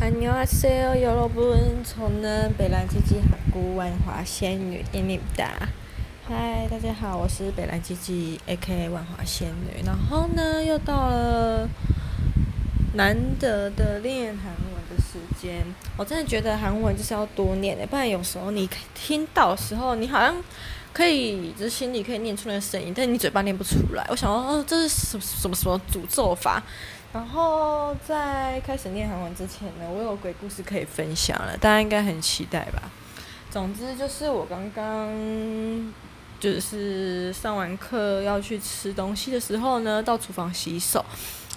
안녕하세요，여러분，从呢北兰基基韩国万华仙女印尼达。嗨，大家好，我是北兰基基 A.K.A 万华仙女。然后呢，又到了难得的练韩文的时间。我真的觉得韩文就是要多念的，不然有时候你听到的时候，你好像 可以，就是心里可以念出那个声音，但你嘴巴念不出来。我想说，哦，这是什么什么什么诅咒法？然后在开始念韩文之前呢，我有鬼故事可以分享了，大家应该很期待吧？总之就是我刚刚就是上完课要去吃东西的时候呢，到厨房洗手，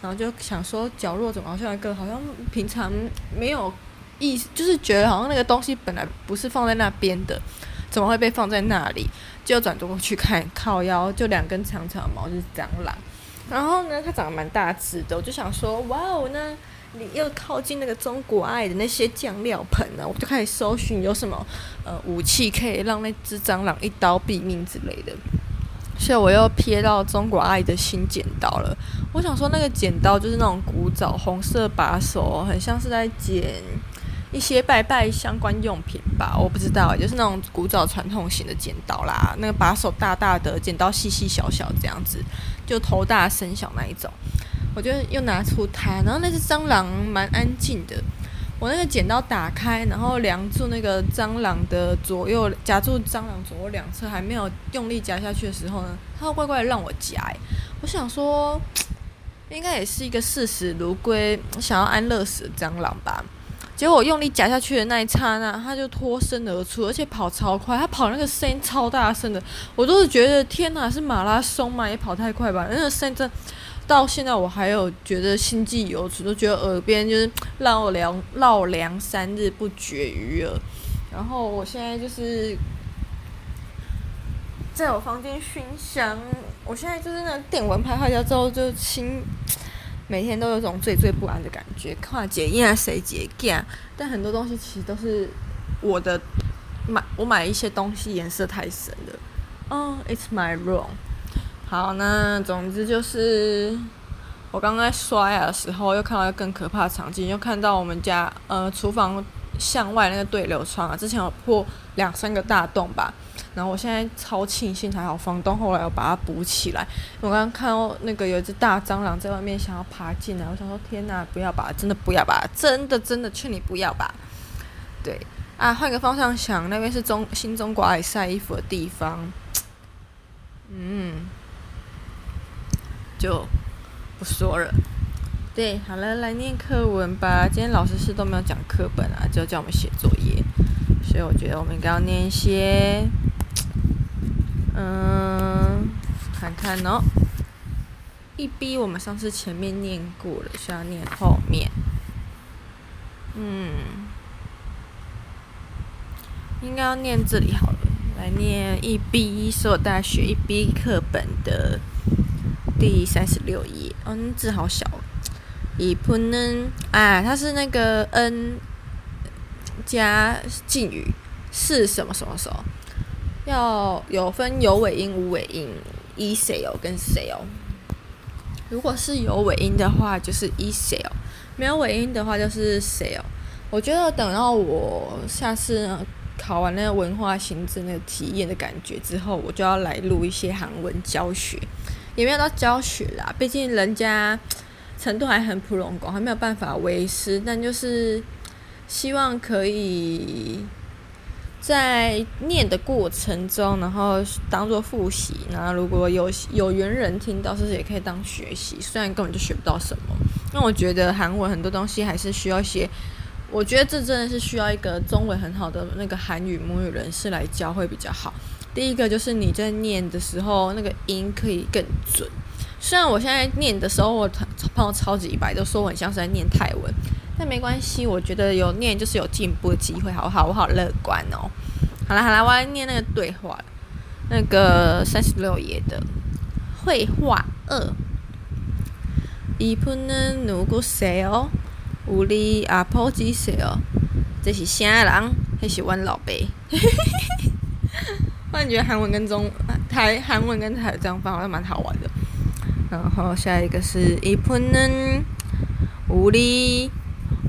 然后就想说角落怎么好像一个好像平常没有意思，就是觉得好像那个东西本来不是放在那边的，怎么会被放在那里？就转过去看，靠腰就两根长长的毛，就是蟑螂。然后呢，它长得蛮大只的，我就想说，哇哦，那你又靠近那个中国爱的那些酱料盆呢，我就开始搜寻有什么呃武器可以让那只蟑螂一刀毙命之类的。所以我又瞥到中国爱的新剪刀了。我想说，那个剪刀就是那种古早红色把手，很像是在剪一些拜拜相关用品吧，我不知道，就是那种古早传统型的剪刀啦。那个把手大大的，剪刀细细小小这样子，就头大身小那一种。我就又拿出它，然后那只蟑螂蛮安静的。我那个剪刀打开，然后量住那个蟑螂的左右，夹住蟑螂左右两侧，还没有用力夹下去的时候呢，它会乖乖让我夹。我想说，应该也是一个视死如归、想要安乐死的蟑螂吧。结果我用力夹下去的那一刹那，它就脱身而出，而且跑超快。它跑那个声音超大声的，我都是觉得天哪，是马拉松嘛，也跑太快吧？那个声音真到现在我还有觉得心悸犹存，都觉得耳边就是绕梁绕梁三日不绝于耳。然后我现在就是在我房间熏香，我现在就是那个电蚊拍坏掉之后就心。每天都有种惴惴不安的感觉，看解验谁解验，但很多东西其实都是我的买，我买一些东西颜色太深了。哦、oh，It's my room。好，那总之就是我刚刚在刷牙的时候，又看到一个更可怕的场景，又看到我们家呃厨房向外那个对流窗啊，之前有破两三个大洞吧。然后我现在超庆幸，还好房东后来要把它补起来。我刚刚看到那个有一只大蟑螂在外面想要爬进来，我想说天哪，不要吧，真的不要吧，真的真的劝你不要吧。对啊，换个方向想，那边是中新中国爱晒衣服的地方。嗯，就不说了。对，好了，来念课文吧。今天老师是都没有讲课本啊，就叫我们写作业，所以我觉得我们应该要念一些。嗯，看看哦。一 B 我们上次前面念过了，需要念后面。嗯，应该要念这里好了。来念一 B，是我大学一 B 课本的第三十六页。嗯，字好小。一喷呢？啊，它是那个 N 加敬语，是什么什么时候？要有分有尾音、无尾音，一谁哦跟谁哦。如果是有尾音的话，就是一谁哦；没有尾音的话，就是谁哦。我觉得等到我下次考完那个文化行政那个体验的感觉之后，我就要来录一些韩文教学，也没有到教学啦，毕竟人家程度还很普通工，还没有办法为师，但就是希望可以。在念的过程中，然后当做复习，然后如果有有缘人听到，是不是也可以当学习？虽然根本就学不到什么，那我觉得韩文很多东西还是需要一些。我觉得这真的是需要一个中文很好的那个韩语母语人士来教会比较好。第一个就是你在念的时候，那个音可以更准。虽然我现在念的时候，我朋友超级白，都说我很像是在念泰文。但没关系，我觉得有念就是有进步的机会，好不好？我好乐观哦。好了好了，我来念那个对话，那个三十六页的绘画二。이분은누구세요우리아버지세요这是啥人？还是阮老爸？我感觉韩文跟中台韩文跟台这样翻好像蛮好玩的。然后下一个是이분은우리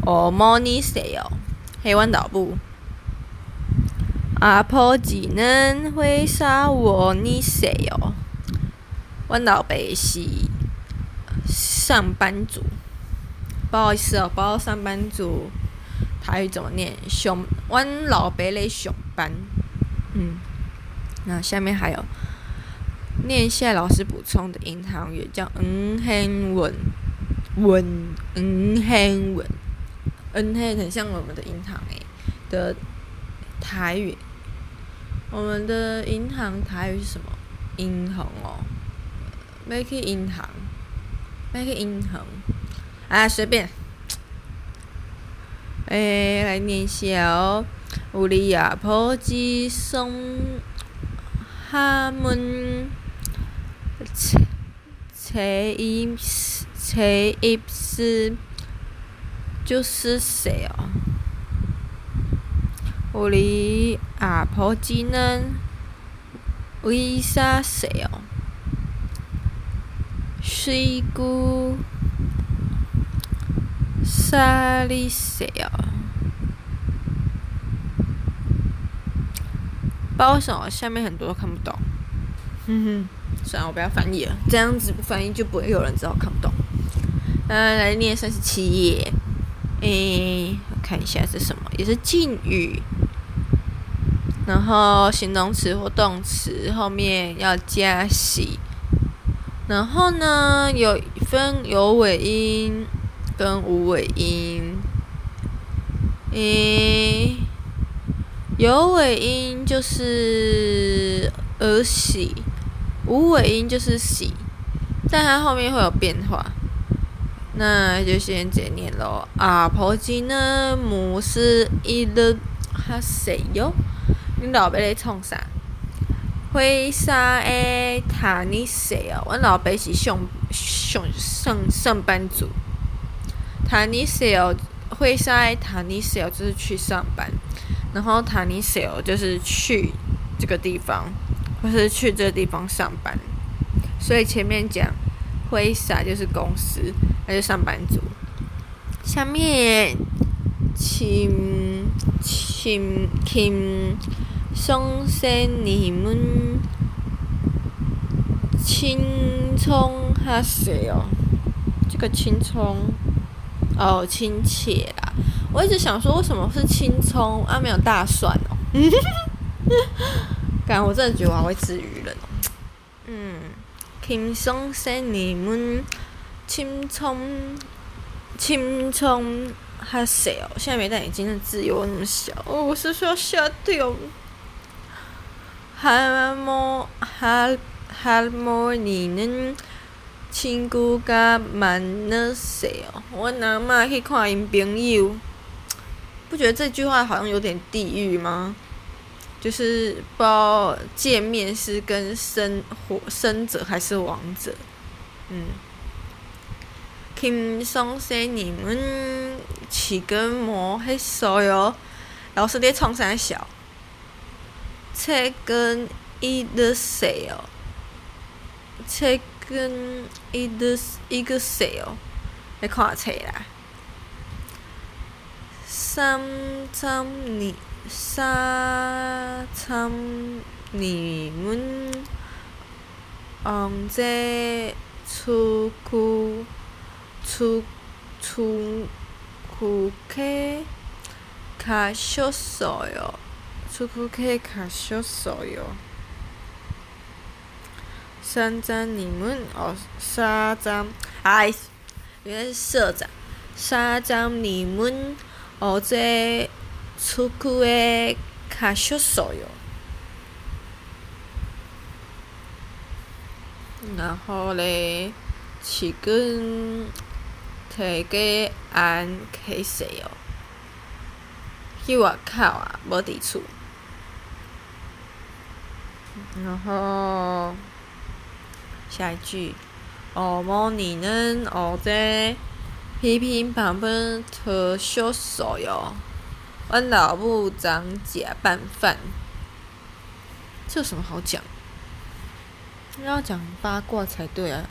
哦，莫尼西哦，嘿，阮老母。阿婆只能会杀我，你西哦。阮老爸是上班族，不好意思哦，不知道上班族台语怎么念？上，阮老爸咧上班。嗯，那下面还有念一下老师补充的银行语，叫嗯很稳稳嗯很稳嗯很很像我们的银行诶的台语。我们的银行台语是什么？银行哦。make 银行，make 银行，啊，随便。诶，来念一下哦。有你阿婆子送哈门，切切一切一丝，就是谁哦？有你阿婆子呢？为啥谁哦？水姑，啥哩谁哦？不知道为什么下面很多都看不懂。哼哼，算了，我不要翻译了，这样子不翻译就不会有人知道看不懂。呃，来念三十七页。诶，我看一下是什么，也是敬语。然后形容词或动词后面要加喜。然后呢，有分有尾音跟无尾音。诶，有尾音就是儿喜，无尾音就是喜，但它后面会有变化。那就先直接念咯。阿婆子呢，母是一日哈谁哟？你老爸在创啥？灰沙诶？他你谁哦？我老爸是上上上上班族。他你谁哦？会啥？他你谁哦？就是去上班。然后他你谁哦？就是去这个地方，或是去这个地方上班。所以前面讲灰沙就是公司，还是上班族。下面，亲亲亲。松山你们青葱哈谁哦？这个青葱哦，亲切啊！我一直想说，为什么是青葱啊？没有大蒜哦。感觉我真的觉得我还会吃鱼了。嗯，轻松山你们青葱青葱哈谁哦？现在没戴眼镜的字有那么小哦，我是说吓掉。哈摩哈哈摩尼能亲姑家蛮那谁哦？我阿妈去看因朋友，不觉得这句话好像有点地狱吗？就是不知道见面是跟生活生者还是亡者。嗯，轻松些你们起根膜黑手哟，老师在创啥小？切跟一的谁哦？切跟一的一个谁哦？来看册啦。三 trăm 你三 trăm 你们嗯在出库出出库开卡小少哟。出库开卡小少哟，三张你们哦，三张哎，原来是社长，三张你们哦在出库诶卡小少哟，然后嘞，七根提个安开谁哟？去外口啊，无伫厝。然后下一句，哦，莫你能哦在批评旁边特小手哟，阮老母长假拌饭，这有什么好讲？要讲八卦才对啊！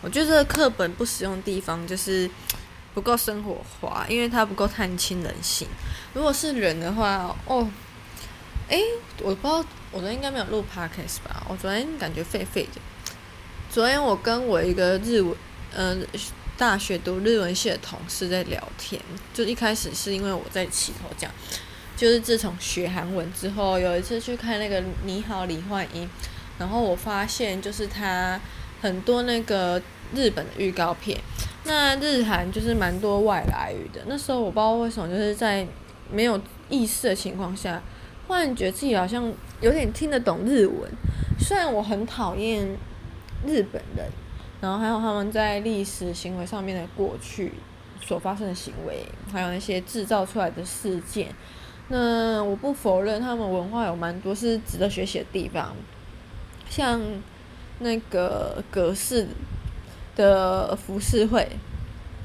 我觉得课本不实用的地方就是 不够生活化，因为它不够探亲人性。如果是人的话，哦，诶，我不知道，我昨天应该没有录 podcast 吧？我昨天感觉废废的。昨天我跟我一个日文，嗯、呃，大学读日文系的同事在聊天，就一开始是因为我在起头讲，就是自从学韩文之后，有一次去看那个《你好，李焕英》，然后我发现就是他很多那个日本的预告片。那日韩就是蛮多外来语的。那时候我不知道为什么，就是在没有意识的情况下，忽然觉得自己好像有点听得懂日文。虽然我很讨厌日本人，然后还有他们在历史行为上面的过去所发生的行为，还有那些制造出来的事件。那我不否认他们文化有蛮多是值得学习的地方，像那个葛饰。的服饰会，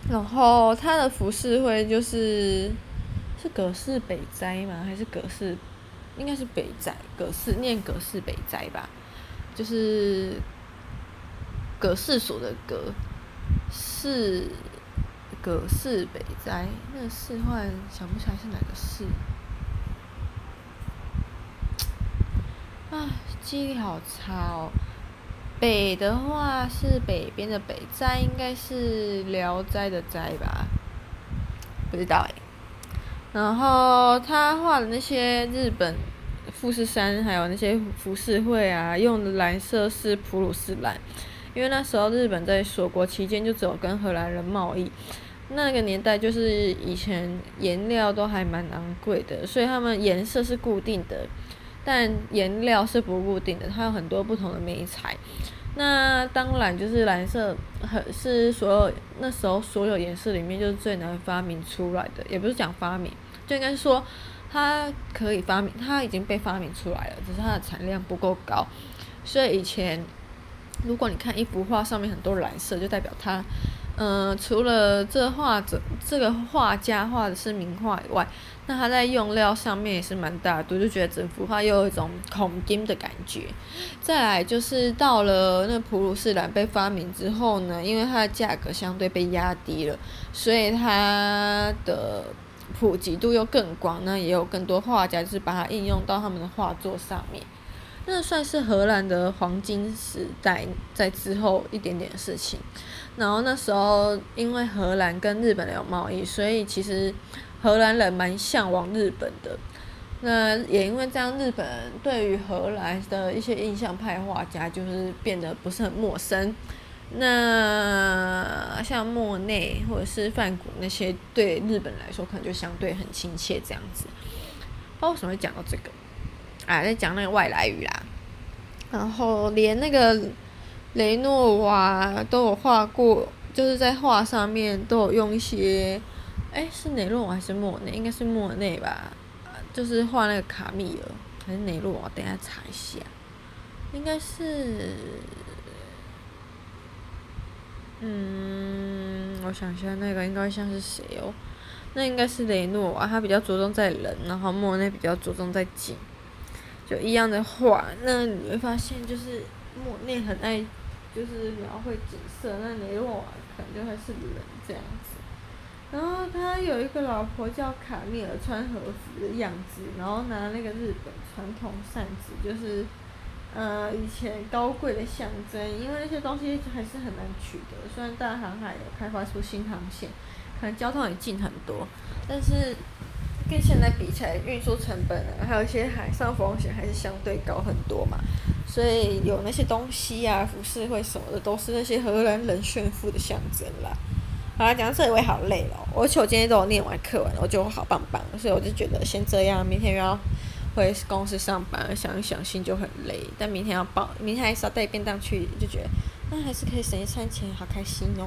然后他的服饰会就是是葛饰北斋吗？还是葛饰？应该是北斋，葛饰念葛饰北斋吧，就是葛饰所的葛，是葛饰北斋。那个饰画想不起来是哪个饰，啊，记忆力好差哦。北的话是北边的北，斋应该是聊斋的斋吧，不知道哎。然后他画的那些日本富士山，还有那些浮世绘啊，用的蓝色是普鲁士蓝，因为那时候日本在锁国期间就只有跟荷兰人贸易，那个年代就是以前颜料都还蛮昂贵的，所以他们颜色是固定的。但颜料是不固定的，它有很多不同的媒材。那当然就是蓝色，很是所有那时候所有颜色里面就是最难发明出来的，也不是讲发明，就应该说它可以发明，它已经被发明出来了，只是它的产量不够高。所以以前如果你看一幅画上面很多蓝色，就代表它。嗯、除了这画者这个画家画的是名画以外，那他在用料上面也是蛮大度，就觉得整幅画又有一种孔金的感觉。再来就是到了那普鲁士蓝被发明之后呢，因为它的价格相对被压低了，所以它的普及度又更广，那也有更多画家就是把它应用到他们的画作上面。那算是荷兰的黄金时代，在之后一点点的事情。然后那时候，因为荷兰跟日本有贸易，所以其实荷兰人蛮向往日本的。那也因为这样，日本对于荷兰的一些印象派画家就是变得不是很陌生。那像莫内或者是梵谷那些，对日本来说可能就相对很亲切这样子。不知道为什么会讲到这个？啊，在讲那个外来语啦，然后连那个雷诺瓦都有画过，就是在画上面都有用一些，哎，是雷诺瓦还是莫内？应该是莫内吧，就是画那个卡米尔还是雷诺瓦？等下查一下，应该是，嗯，我想一下，那个应该像是谁哦？那应该是雷诺瓦，他比较着重在人，然后莫内比较着重在景。就一样的画，那你会发现就是莫内很爱，就是描绘景色，那雷诺瓦可能就会是人这样子。然后他有一个老婆叫卡米尔，穿和服的样子，然后拿那个日本传统扇子，就是呃以前高贵的象征。因为那些东西还是很难取得，虽然大航海有开发出新航线，可能交通也近很多，但是。跟现在比起来，运输成本啊，还有一些海上风险还是相对高很多嘛，所以有那些东西啊，服饰会什么的，都是那些荷兰人炫富的象征啦。好啦，讲到这里我也好累了，而且我今天都有念完课文，我就好棒棒，所以我就觉得先这样，明天又要回公司上班，想一想心就很累，但明天要报，明天还是要带便当去，就觉得那还是可以省一餐钱，好开心哦。